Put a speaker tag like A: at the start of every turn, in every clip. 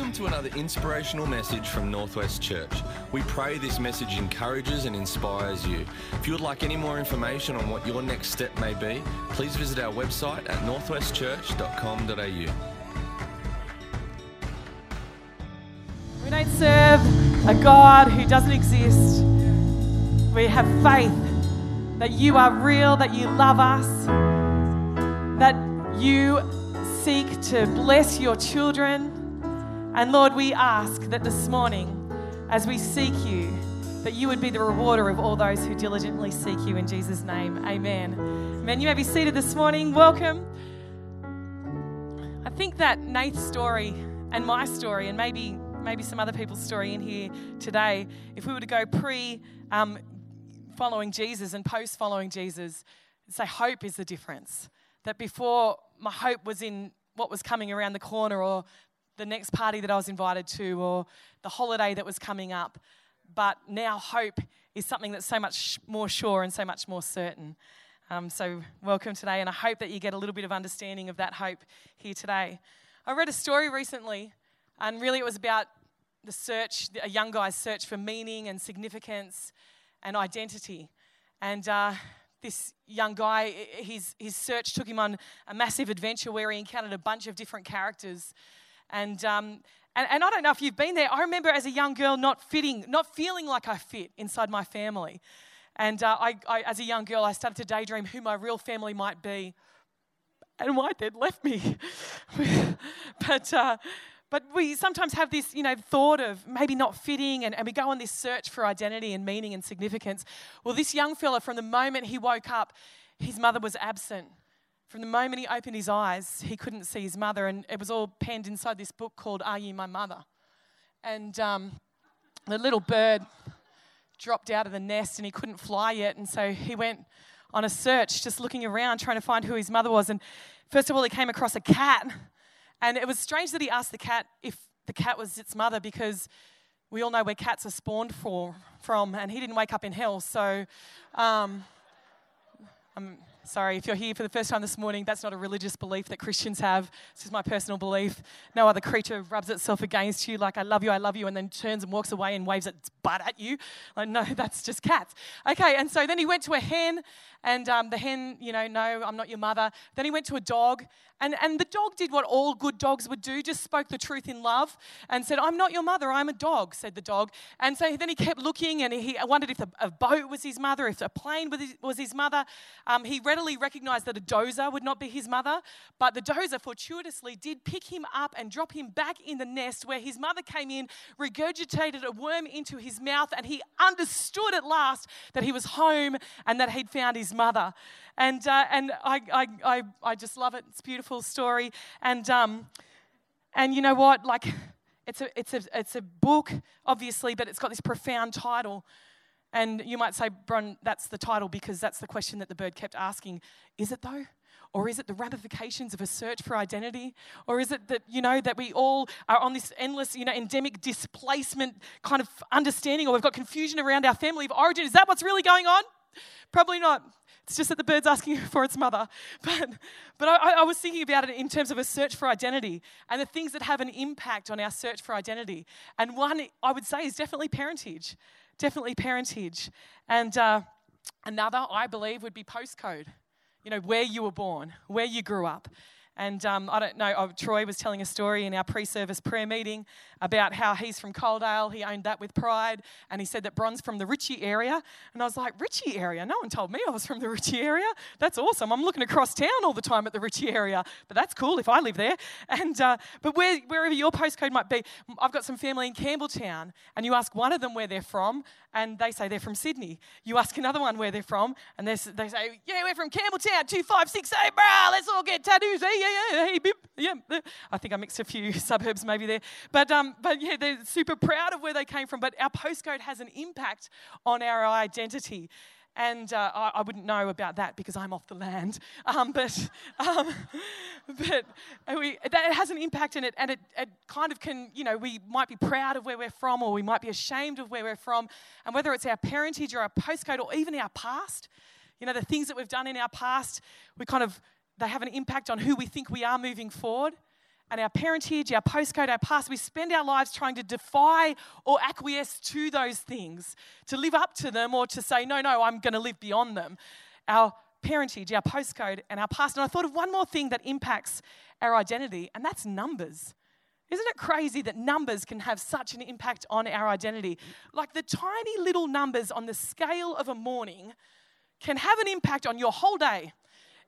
A: Welcome to another inspirational message from Northwest Church. We pray this message encourages and inspires you. If you would like any more information on what your next step may be, please visit our website at northwestchurch.com.au.
B: We don't serve a God who doesn't exist. We have faith that you are real, that you love us, that you seek to bless your children. And Lord, we ask that this morning, as we seek you, that you would be the rewarder of all those who diligently seek you in Jesus' name. Amen. Amen. You may be seated this morning. Welcome. I think that Nate's story and my story, and maybe maybe some other people's story in here today, if we were to go pre um, following Jesus and post following Jesus, say hope is the difference. That before my hope was in what was coming around the corner or the next party that I was invited to or the holiday that was coming up. But now hope is something that's so much more sure and so much more certain. Um, so, welcome today, and I hope that you get a little bit of understanding of that hope here today. I read a story recently, and really it was about the search, a young guy's search for meaning and significance and identity. And uh, this young guy, his, his search took him on a massive adventure where he encountered a bunch of different characters. And, um, and, and I don't know if you've been there. I remember as a young girl not fitting, not feeling like I fit inside my family. And uh, I, I, as a young girl, I started to daydream who my real family might be and why they'd left me. but, uh, but we sometimes have this, you know, thought of maybe not fitting, and, and we go on this search for identity and meaning and significance. Well, this young fella, from the moment he woke up, his mother was absent. From the moment he opened his eyes, he couldn't see his mother, and it was all penned inside this book called Are You My Mother? And um, the little bird dropped out of the nest and he couldn't fly yet, and so he went on a search, just looking around, trying to find who his mother was. And first of all, he came across a cat and it was strange that he asked the cat if the cat was its mother because we all know where cats are spawned for, from, and he didn't wake up in hell. So, um, I'm sorry if you're here for the first time this morning. That's not a religious belief that Christians have. This is my personal belief. No other creature rubs itself against you like "I love you, I love you," and then turns and walks away and waves its butt at you. Like, no, that's just cats. Okay, and so then he went to a hen, and um, the hen, you know, no, I'm not your mother. Then he went to a dog, and, and the dog did what all good dogs would do, just spoke the truth in love and said, I'm not your mother, I'm a dog, said the dog. And so then he kept looking and he wondered if a boat was his mother, if a plane was his mother. Um, he readily recognized that a dozer would not be his mother, but the dozer fortuitously did pick him up and drop him back in the nest where his mother came in, regurgitated a worm into his mouth, and he understood at last that he was home and that he'd found his mother. And, uh, and I, I, I, I, just love it. It's a beautiful story. And, um, and you know what? Like, it's a, it's, a, it's a book, obviously, but it's got this profound title. And you might say, Bron, that's the title because that's the question that the bird kept asking. Is it though? Or is it the ramifications of a search for identity? Or is it that, you know, that we all are on this endless, you know, endemic displacement kind of understanding, or we've got confusion around our family of origin? Is that what's really going on? Probably not. It's just that the bird's asking for its mother. But, but I, I, was thinking about it in terms of a search for identity and the things that have an impact on our search for identity. And one I would say is definitely parentage. Definitely parentage. And uh, another, I believe, would be postcode. You know, where you were born, where you grew up. And um, I don't know, oh, Troy was telling a story in our pre service prayer meeting about how he's from Coledale. He owned that with pride. And he said that Bron's from the Ritchie area. And I was like, Ritchie area? No one told me I was from the Ritchie area. That's awesome. I'm looking across town all the time at the Ritchie area. But that's cool if I live there. And uh, But where, wherever your postcode might be, I've got some family in Campbelltown. And you ask one of them where they're from, and they say they're from Sydney. You ask another one where they're from, and they say, Yeah, we're from Campbelltown, 2568, brah, let's all get tattoos. Yeah, yeah, hey, bip. Yeah. I think I mixed a few suburbs maybe there. But um, but yeah, they're super proud of where they came from. But our postcode has an impact on our identity. And uh, I, I, wouldn't know about that because I'm off the land. Um, but um, but we, that has an impact in it, and it, it kind of can, you know, we might be proud of where we're from, or we might be ashamed of where we're from. And whether it's our parentage or our postcode or even our past, you know, the things that we've done in our past, we kind of, they have an impact on who we think we are moving forward. and our parentage, our postcode, our past, we spend our lives trying to defy or acquiesce to those things, to live up to them, or to say, no, no, I'm going to live beyond them. Our parentage, our postcode, and our past. And I thought of one more thing that impacts our identity, and that's numbers. Isn't it crazy that numbers can have such an impact on our identity? Like the tiny little numbers on the scale of a morning can have an impact on your whole day.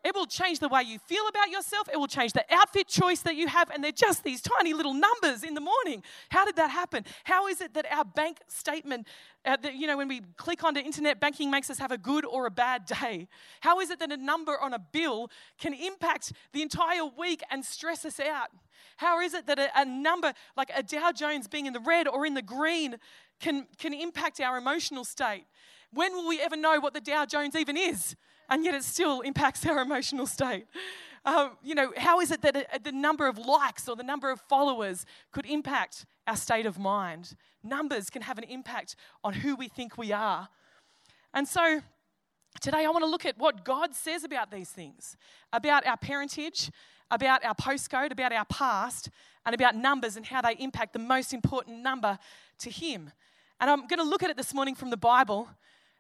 B: It will change the way you feel about yourself. It will change the outfit choice that you have. And they're just these tiny little numbers in the morning. How did that happen? How is it that our bank statement, uh, that, you know, when we click onto internet banking, makes us have a good or a bad day? How is it that a number on a bill can impact the entire week and stress us out? How is it that a, a number, like a Dow Jones being in the red or in the green, can, can impact our emotional state? When will we ever know what the Dow Jones even is? and yet it still impacts our emotional state. Um, you know, how is it that a, the number of likes or the number of followers could impact our state of mind? Numbers can have an impact on who we think we are. And so today I want to look at what God says about these things about our parentage, about our postcode, about our past, and about numbers and how they impact the most important number to Him. And I'm going to look at it this morning from the Bible.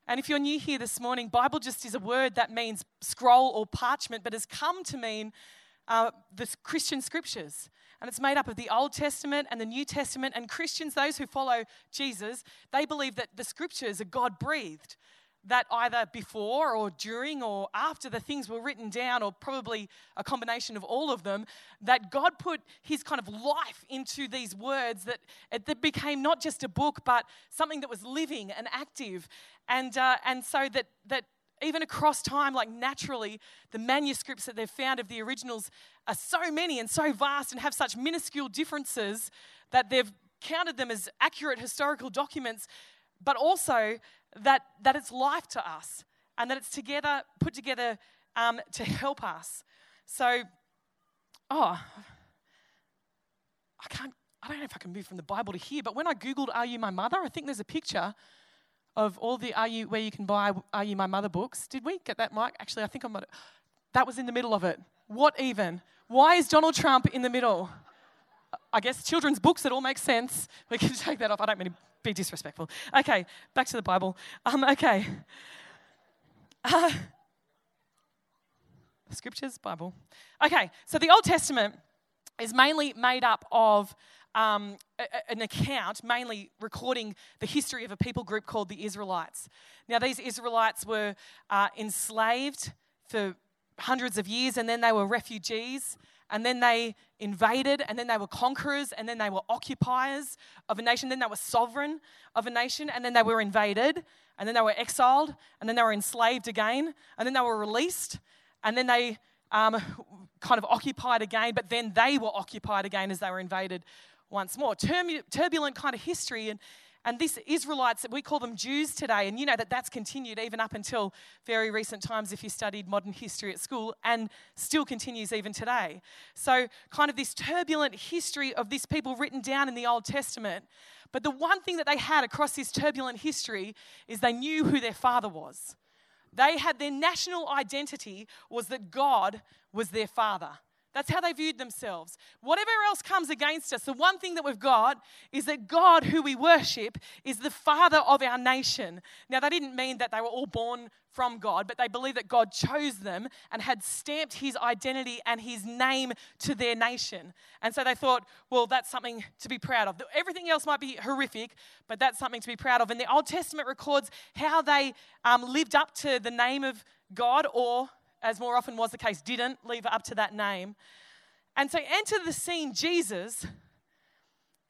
B: And if you're new here this morning, Bible just is a word that means scroll or parchment, but has come to mean uh, the Christian scriptures. And it's made up of the Old Testament and the New Testament. And Christians, those who follow Jesus, they believe that the scriptures are God breathed that either before or during or after the things were written down, or probably a combination of all of them, that God put his kind of life into these words that it became not just a book, but something that was living and active. And, uh, and so that, that even across time, like naturally, the manuscripts that they've found of the originals are so many and so vast and have such minuscule differences that they've counted them as accurate historical documents, but also that, that it's life to us and that it's together, put together um, to help us. So, oh, I can't, I don't know if I can move from the Bible to here, but when I Googled Are You My Mother, I think there's a picture of all the Are You, where you can buy Are You My Mother books. Did we get that, Mike? Actually, I think I'm, that was in the middle of it. What even? Why is Donald Trump in the middle? I guess children's books, it all makes sense. We can take that off. I don't mean to be disrespectful. Okay, back to the Bible. Um, okay. Uh, scriptures, Bible. Okay, so the Old Testament is mainly made up of um, a, an account, mainly recording the history of a people group called the Israelites. Now, these Israelites were uh, enslaved for hundreds of years and then they were refugees and then they invaded, and then they were conquerors, and then they were occupiers of a nation, then they were sovereign of a nation, and then they were invaded, and then they were exiled, and then they were enslaved again, and then they were released, and then they um, kind of occupied again, but then they were occupied again as they were invaded once more. turbulent kind of history, and and these Israelites, we call them Jews today, and you know that that's continued even up until very recent times if you studied modern history at school, and still continues even today. So, kind of this turbulent history of this people written down in the Old Testament. But the one thing that they had across this turbulent history is they knew who their father was. They had their national identity was that God was their father. That's how they viewed themselves. Whatever else comes against us, the one thing that we've got is that God, who we worship, is the father of our nation. Now, that didn't mean that they were all born from God, but they believed that God chose them and had stamped his identity and his name to their nation. And so they thought, well, that's something to be proud of. Everything else might be horrific, but that's something to be proud of. And the Old Testament records how they um, lived up to the name of God or as more often was the case, didn't leave it up to that name. And so enter the scene Jesus.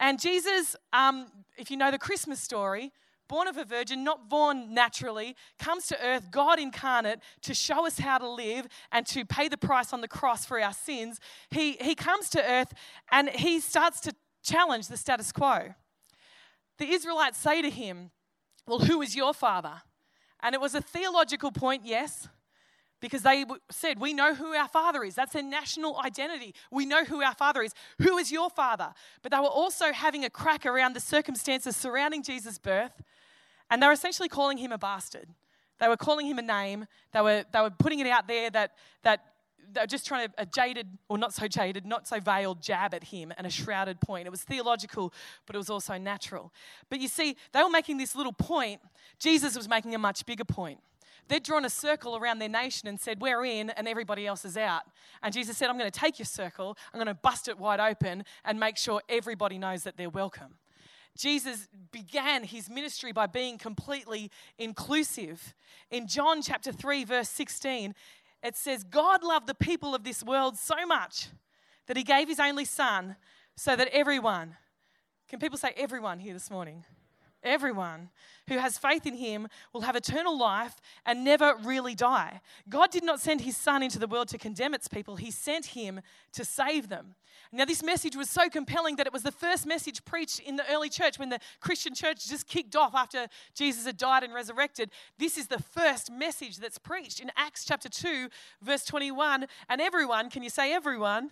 B: And Jesus, um, if you know the Christmas story, born of a virgin, not born naturally, comes to earth, God incarnate, to show us how to live and to pay the price on the cross for our sins. He, he comes to earth and he starts to challenge the status quo. The Israelites say to him, Well, who is your father? And it was a theological point, yes because they said, We know who our father is. That's a national identity. We know who our father is. Who is your father? But they were also having a crack around the circumstances surrounding Jesus' birth, and they were essentially calling him a bastard. They were calling him a name. They were, they were putting it out there that, that they were just trying to, a jaded, or not so jaded, not so veiled jab at him and a shrouded point. It was theological, but it was also natural. But you see, they were making this little point. Jesus was making a much bigger point. They'd drawn a circle around their nation and said, We're in and everybody else is out. And Jesus said, I'm going to take your circle, I'm going to bust it wide open and make sure everybody knows that they're welcome. Jesus began his ministry by being completely inclusive. In John chapter 3, verse 16, it says, God loved the people of this world so much that he gave his only son so that everyone, can people say everyone here this morning? Everyone who has faith in him will have eternal life and never really die. God did not send his son into the world to condemn its people, he sent him to save them. Now, this message was so compelling that it was the first message preached in the early church when the Christian church just kicked off after Jesus had died and resurrected. This is the first message that's preached in Acts chapter 2, verse 21. And everyone, can you say everyone?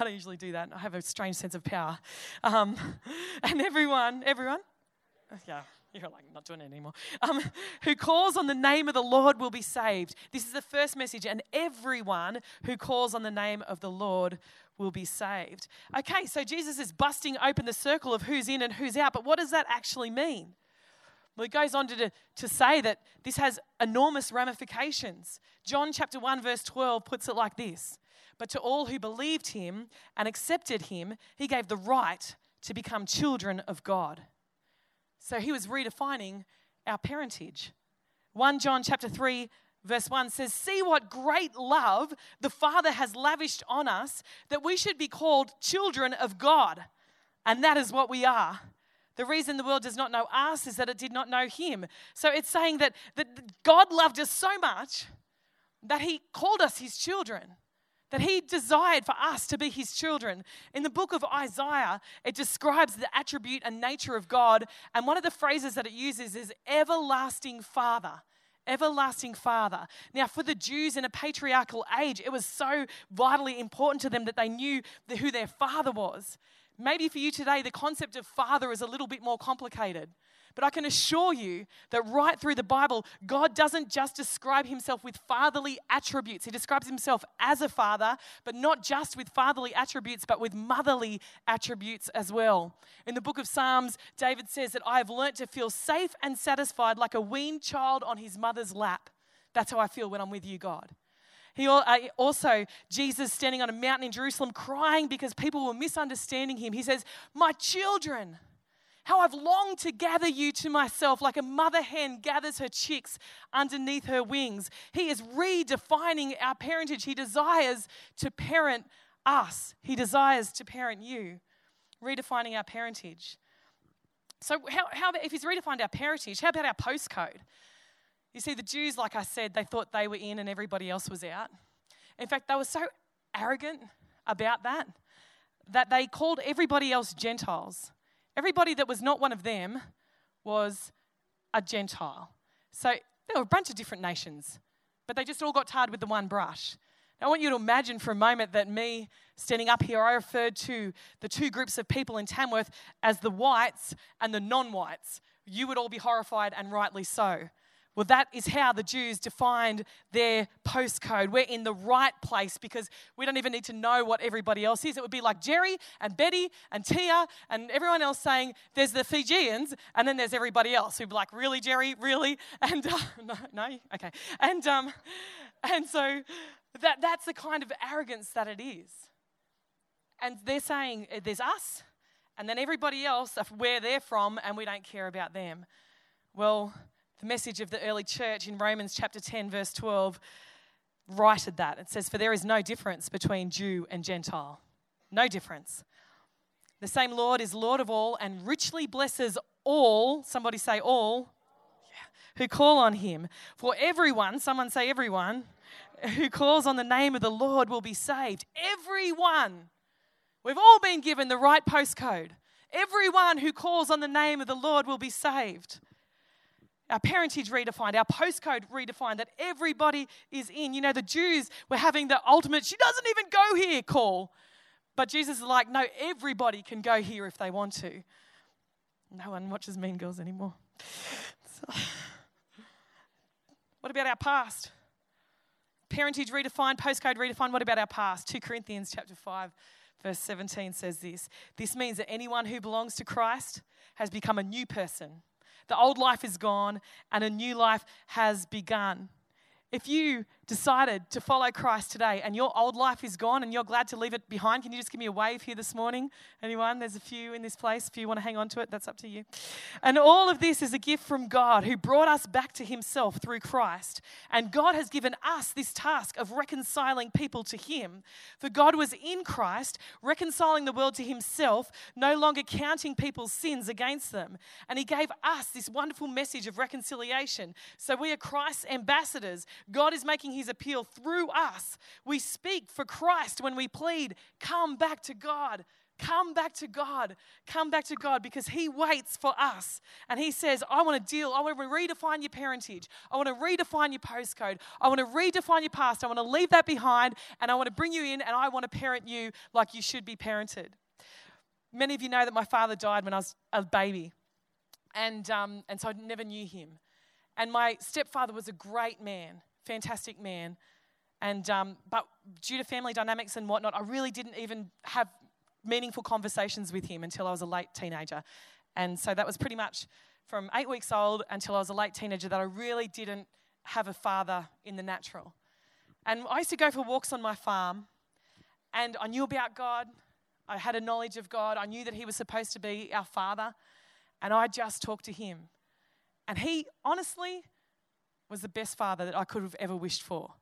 B: I don't usually do that. I have a strange sense of power. Um, and everyone, everyone, yeah, you're like not doing it anymore. Um, who calls on the name of the Lord will be saved. This is the first message, and everyone who calls on the name of the Lord will be saved. Okay, so Jesus is busting open the circle of who's in and who's out, but what does that actually mean? Well, he goes on to, to say that this has enormous ramifications. John chapter 1, verse 12 puts it like this But to all who believed him and accepted him, he gave the right to become children of God. So he was redefining our parentage. 1 John chapter 3 verse 1 says, "See what great love the Father has lavished on us that we should be called children of God." And that is what we are. The reason the world does not know us is that it did not know him. So it's saying that, that God loved us so much that he called us his children that he desired for us to be his children. In the book of Isaiah, it describes the attribute and nature of God, and one of the phrases that it uses is everlasting Father. Everlasting Father. Now, for the Jews in a patriarchal age, it was so vitally important to them that they knew who their father was. Maybe for you today, the concept of father is a little bit more complicated. But I can assure you that right through the Bible, God doesn't just describe himself with fatherly attributes. He describes himself as a father, but not just with fatherly attributes, but with motherly attributes as well. In the book of Psalms, David says that I have learnt to feel safe and satisfied like a weaned child on his mother's lap. That's how I feel when I'm with you, God. He uh, also, Jesus standing on a mountain in Jerusalem crying because people were misunderstanding him. He says, My children, how I've longed to gather you to myself like a mother hen gathers her chicks underneath her wings. He is redefining our parentage. He desires to parent us, He desires to parent you, redefining our parentage. So, how, how if He's redefined our parentage, how about our postcode? You see, the Jews, like I said, they thought they were in and everybody else was out. In fact, they were so arrogant about that that they called everybody else Gentiles. Everybody that was not one of them was a Gentile. So there were a bunch of different nations, but they just all got tarred with the one brush. Now, I want you to imagine for a moment that me standing up here, I referred to the two groups of people in Tamworth as the whites and the non whites. You would all be horrified, and rightly so. Well, that is how the Jews defined their postcode. We're in the right place because we don't even need to know what everybody else is. It would be like Jerry and Betty and Tia and everyone else saying, There's the Fijians, and then there's everybody else who'd be like, Really, Jerry? Really? And uh, no, no? Okay. And, um, and so that, that's the kind of arrogance that it is. And they're saying, There's us, and then everybody else, where they're from, and we don't care about them. Well, the message of the early church in Romans chapter 10, verse 12, righted that. It says, For there is no difference between Jew and Gentile. No difference. The same Lord is Lord of all and richly blesses all, somebody say all, who call on him. For everyone, someone say everyone, who calls on the name of the Lord will be saved. Everyone. We've all been given the right postcode. Everyone who calls on the name of the Lord will be saved our parentage redefined, our postcode redefined, that everybody is in. You know, the Jews were having the ultimate, she doesn't even go here call. But Jesus is like, no, everybody can go here if they want to. No one watches Mean Girls anymore. So, what about our past? parentage redefined, postcode redefined. What about our past? 2 Corinthians chapter 5, verse 17 says this. This means that anyone who belongs to Christ has become a new person. The old life is gone and a new life has begun. If you decided to follow Christ today and your old life is gone and you're glad to leave it behind, can you just give me a wave here this morning? Anyone? There's a few in this place. If you want to hang on to it, that's up to you. And all of this is a gift from God who brought us back to Himself through Christ. And God has given us this task of reconciling people to Him. For God was in Christ, reconciling the world to Himself, no longer counting people's sins against them. And He gave us this wonderful message of reconciliation. So we are Christ's ambassadors. God is making his appeal through us. We speak for Christ when we plead, Come back to God. Come back to God. Come back to God because He waits for us. And He says, I want to deal, I want to redefine your parentage. I want to redefine your postcode. I want to redefine your past. I want to leave that behind and I want to bring you in and I want to parent you like you should be parented. Many of you know that my father died when I was a baby. And, um, and so I never knew him. And my stepfather was a great man fantastic man. And, um, but due to family dynamics and whatnot, I really didn't even have meaningful conversations with him until I was a late teenager. And so that was pretty much from eight weeks old until I was a late teenager that I really didn't have a father in the natural. And I used to go for walks on my farm, and I knew about God. I had a knowledge of God. I knew that He was supposed to be our Father, and I just talked to Him. And He, honestly, was the best father that I could have ever wished for.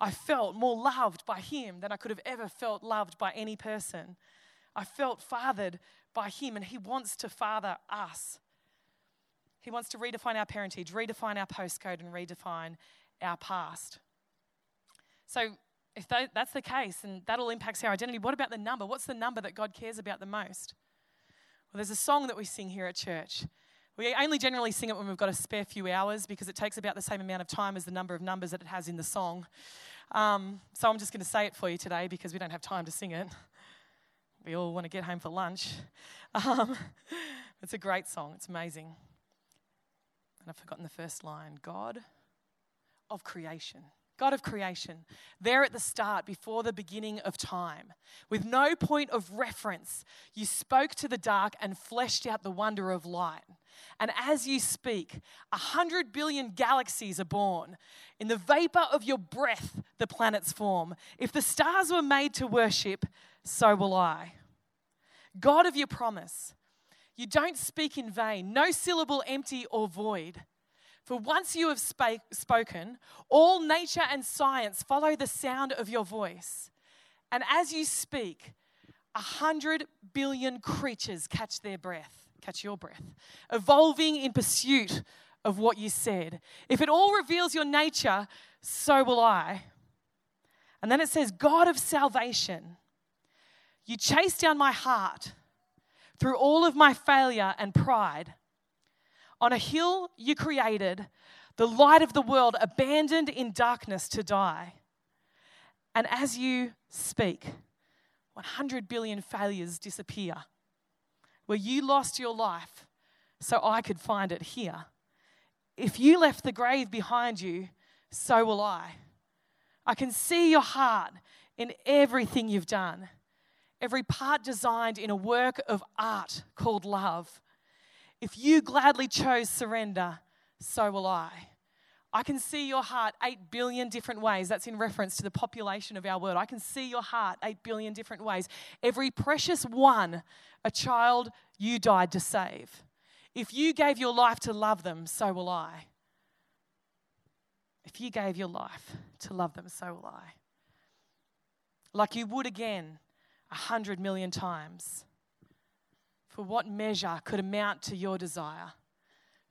B: I felt more loved by him than I could have ever felt loved by any person. I felt fathered by him, and he wants to father us. He wants to redefine our parentage, redefine our postcode, and redefine our past. So, if that's the case, and that all impacts our identity, what about the number? What's the number that God cares about the most? Well, there's a song that we sing here at church. We only generally sing it when we've got a spare few hours because it takes about the same amount of time as the number of numbers that it has in the song. Um, so I'm just going to say it for you today because we don't have time to sing it. We all want to get home for lunch. Um, it's a great song, it's amazing. And I've forgotten the first line God of creation. God of creation, there at the start, before the beginning of time, with no point of reference, you spoke to the dark and fleshed out the wonder of light. And as you speak, a hundred billion galaxies are born. In the vapor of your breath, the planets form. If the stars were made to worship, so will I. God of your promise, you don't speak in vain, no syllable empty or void. For once you have spake, spoken, all nature and science follow the sound of your voice. And as you speak, a hundred billion creatures catch their breath, catch your breath, evolving in pursuit of what you said. If it all reveals your nature, so will I. And then it says, God of salvation, you chase down my heart through all of my failure and pride. On a hill you created, the light of the world abandoned in darkness to die. And as you speak, 100 billion failures disappear. Where you lost your life so I could find it here. If you left the grave behind you, so will I. I can see your heart in everything you've done, every part designed in a work of art called love. If you gladly chose surrender, so will I. I can see your heart 8 billion different ways. That's in reference to the population of our world. I can see your heart 8 billion different ways. Every precious one, a child you died to save. If you gave your life to love them, so will I. If you gave your life to love them, so will I. Like you would again a hundred million times for what measure could amount to your desire.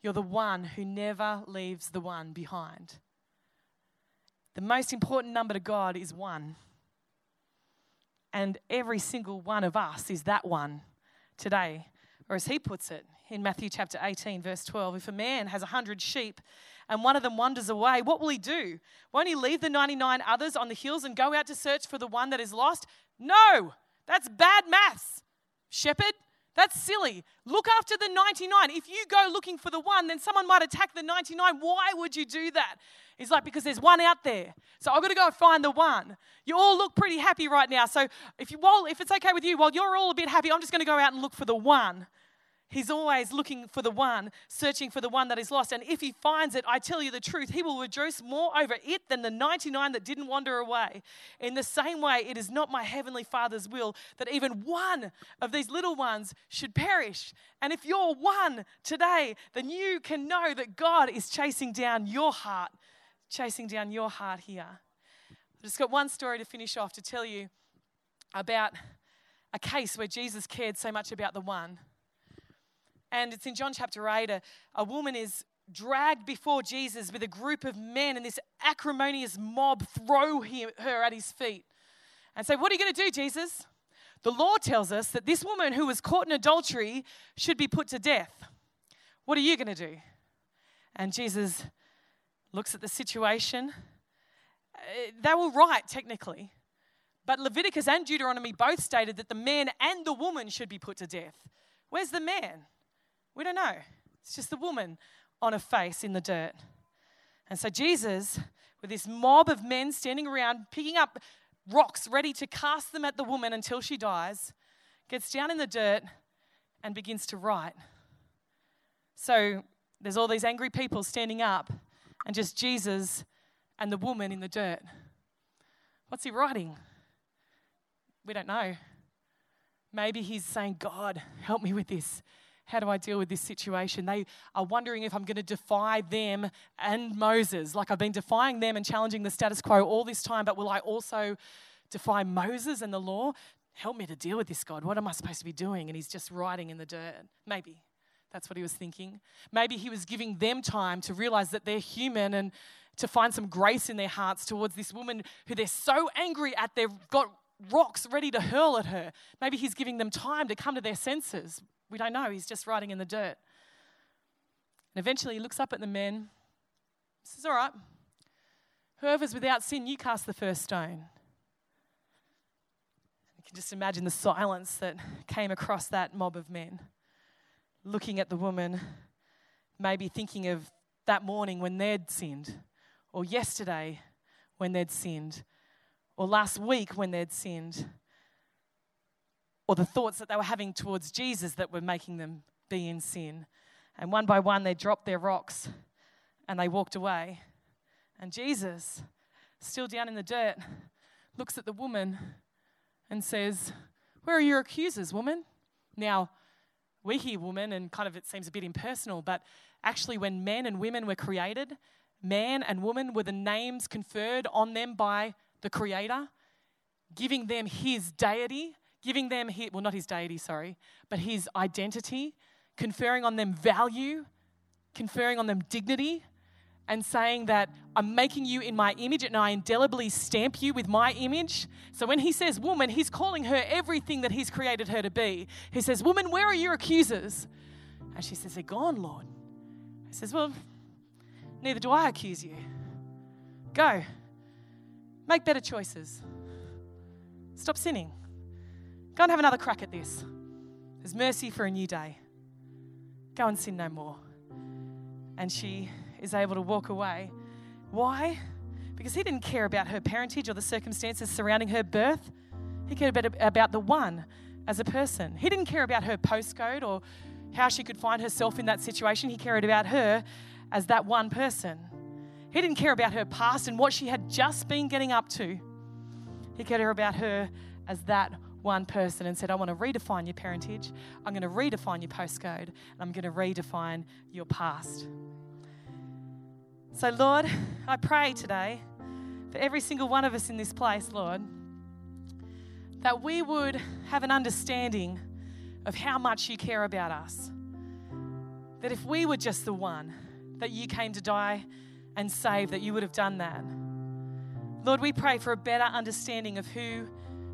B: You're the one who never leaves the one behind. The most important number to God is one. And every single one of us is that one today. Or as he puts it in Matthew chapter 18, verse 12 if a man has a hundred sheep and one of them wanders away, what will he do? Won't he leave the 99 others on the hills and go out to search for the one that is lost? No, that's bad maths. Shepherd, That's silly. Look after the 99. If you go looking for the one, then someone might attack the 99. Why would you do that? He's like, because there's one out there. So I've got to go find the one. You all look pretty happy right now. So if you while if it's okay with you, while you're all a bit happy, I'm just going to go out and look for the one. He's always looking for the one, searching for the one that is lost. And if he finds it, I tell you the truth, he will rejoice more over it than the 99 that didn't wander away. In the same way, it is not my heavenly Father's will that even one of these little ones should perish. And if you're one today, then you can know that God is chasing down your heart, chasing down your heart here. I've just got one story to finish off to tell you about a case where Jesus cared so much about the one and it's in John chapter 8. A, a woman is dragged before Jesus with a group of men, and this acrimonious mob throw him, her at his feet and say, What are you going to do, Jesus? The law tells us that this woman who was caught in adultery should be put to death. What are you going to do? And Jesus looks at the situation. Uh, they were right, technically. But Leviticus and Deuteronomy both stated that the man and the woman should be put to death. Where's the man? We don't know. It's just the woman on a face in the dirt. And so Jesus, with this mob of men standing around, picking up rocks ready to cast them at the woman until she dies, gets down in the dirt and begins to write. So there's all these angry people standing up, and just Jesus and the woman in the dirt. What's he writing? We don't know. Maybe he's saying, God, help me with this. How do I deal with this situation? They are wondering if I'm going to defy them and Moses. Like I've been defying them and challenging the status quo all this time, but will I also defy Moses and the law? Help me to deal with this, God. What am I supposed to be doing? And he's just writing in the dirt. Maybe that's what he was thinking. Maybe he was giving them time to realize that they're human and to find some grace in their hearts towards this woman who they're so angry at, they've got rocks ready to hurl at her. Maybe he's giving them time to come to their senses. We don't know. He's just riding in the dirt. And eventually he looks up at the men, He says, All right, whoever's without sin, you cast the first stone. You can just imagine the silence that came across that mob of men, looking at the woman, maybe thinking of that morning when they'd sinned, or yesterday when they'd sinned, or last week when they'd sinned or the thoughts that they were having towards Jesus that were making them be in sin. And one by one, they dropped their rocks and they walked away. And Jesus, still down in the dirt, looks at the woman and says, Where are your accusers, woman? Now, we hear woman and kind of it seems a bit impersonal, but actually, when men and women were created, man and woman were the names conferred on them by the Creator, giving them his deity giving them, his, well, not his deity, sorry, but his identity, conferring on them value, conferring on them dignity, and saying that I'm making you in my image and I indelibly stamp you with my image. So when he says woman, he's calling her everything that he's created her to be. He says, Woman, where are your accusers? And she says, They're gone, Lord. He says, Well, neither do I accuse you. Go. Make better choices. Stop sinning. Go and have another crack at this. There's mercy for a new day. Go and sin no more. And she is able to walk away. Why? Because he didn't care about her parentage or the circumstances surrounding her birth. He cared about, the one as a person. He didn't care about her postcode or how she could find herself in that situation. He cared about her as that one person. He didn't care about her past and what she had just been getting up to. He cared about her as that one person and said, I want to redefine your parentage, I'm going to redefine your postcode, and I'm going to redefine your past. So, Lord, I pray today for every single one of us in this place, Lord, that we would have an understanding of how much you care about us. That if we were just the one that you came to die and save, that you would have done that. Lord, we pray for a better understanding of who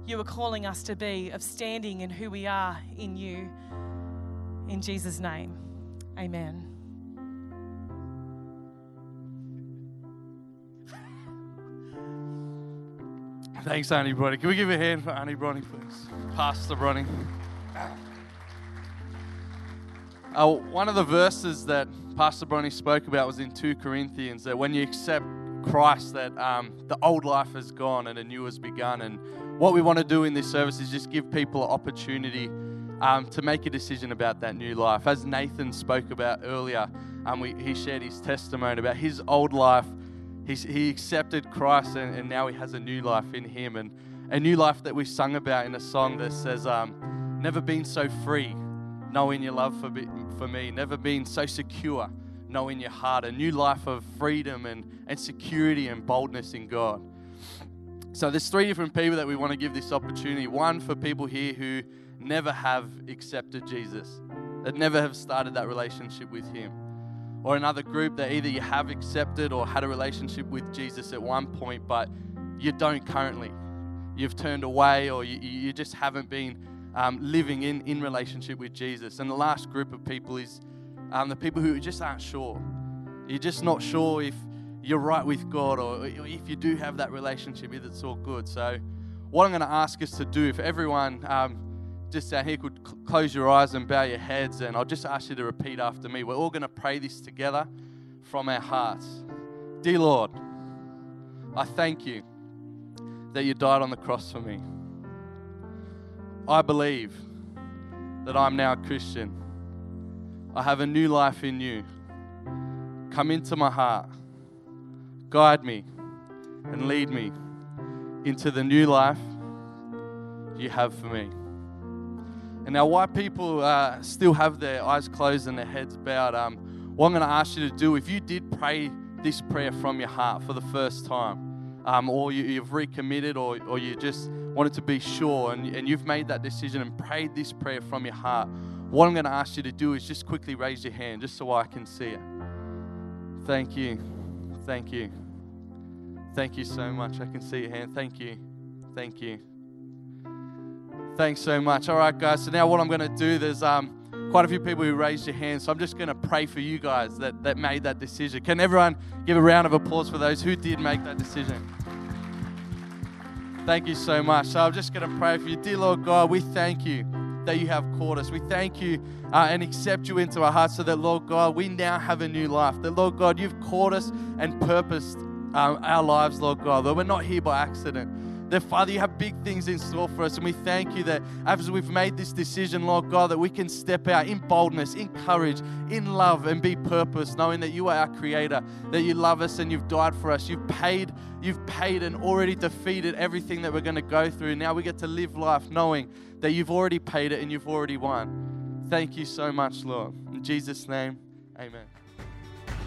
B: you are calling us to be, of standing in who we are in you. In Jesus' name, amen.
C: Thanks, Annie Bronnie. Can we give a hand for Annie Bronnie, please? Pastor Bronnie. Uh, one of the verses that Pastor Bronnie spoke about was in 2 Corinthians that when you accept Christ, that um, the old life has gone and a new has begun. And what we want to do in this service is just give people an opportunity um, to make a decision about that new life. As Nathan spoke about earlier, um, we, he shared his testimony about his old life. He's, he accepted Christ and, and, now he has a new life in him. And a new life that we sung about in a song that says, um, Never been so free, knowing your love for, for me. Never been so secure, knowing your heart. A new life of freedom and, and security and boldness in God. So there's three different people that we want to give this opportunity. One for people here who never have accepted Jesus, that never have started that relationship with Him. Or another group that either you have accepted or had a relationship with Jesus at one point, but you don't currently. You've turned away or you, you just haven't been um, living in, in relationship with Jesus. And the last group of people is um, the people who just aren't sure. You're just not sure if you're right with God or if you do have that relationship, if it's all good. So, what I'm going to ask us to do, if everyone um, just down here could cl- close your eyes and bow your heads, and I'll just ask you to repeat after me. We're all going to pray this together from our hearts. Dear Lord, I thank you that you died on the cross for me. I believe that I'm now a Christian. I have a new life in you. Come into my heart, guide me, and lead me into the new life you have for me. And now, why people uh, still have their eyes closed and their heads bowed, um, what I'm going to ask you to do, if you did pray this prayer from your heart for the first time, um, or you, have recommitted, or, or you just wanted to be sure and, and you've made that decision and prayed this prayer from your heart, what I'm going to ask you to do is just quickly raise your hand just so I can see it. Thank you. Thank you. Thank you so much. I can see your hand. Thank you. Thank you. Thanks so much. All right, guys. So now what I'm going to do, there's um, quite a few people who raised your hands. So I'm just going to pray for you guys that, that made that decision. Can everyone give a round of applause for those who did make that decision? Thank you so much. So I'm just going to pray for you. Dear Lord God, we thank you that you have called us. We thank you uh, and accept you into our hearts so that, Lord God, we now have a new life. That, Lord God, you've called us and purposed um, our lives, Lord God. That we're not here by accident that, Father, you have big things in store for us. And we thank you that as we've made this decision, Lord God, that we can step out in boldness, in courage, in love, and be purpose, knowing that you are our creator, that you love us and you've died for us. You've paid, you've paid and already defeated everything that we're going to go through. Now we get to live life knowing that you've already paid it and you've already won. Thank you so much, Lord. In Jesus' name, amen.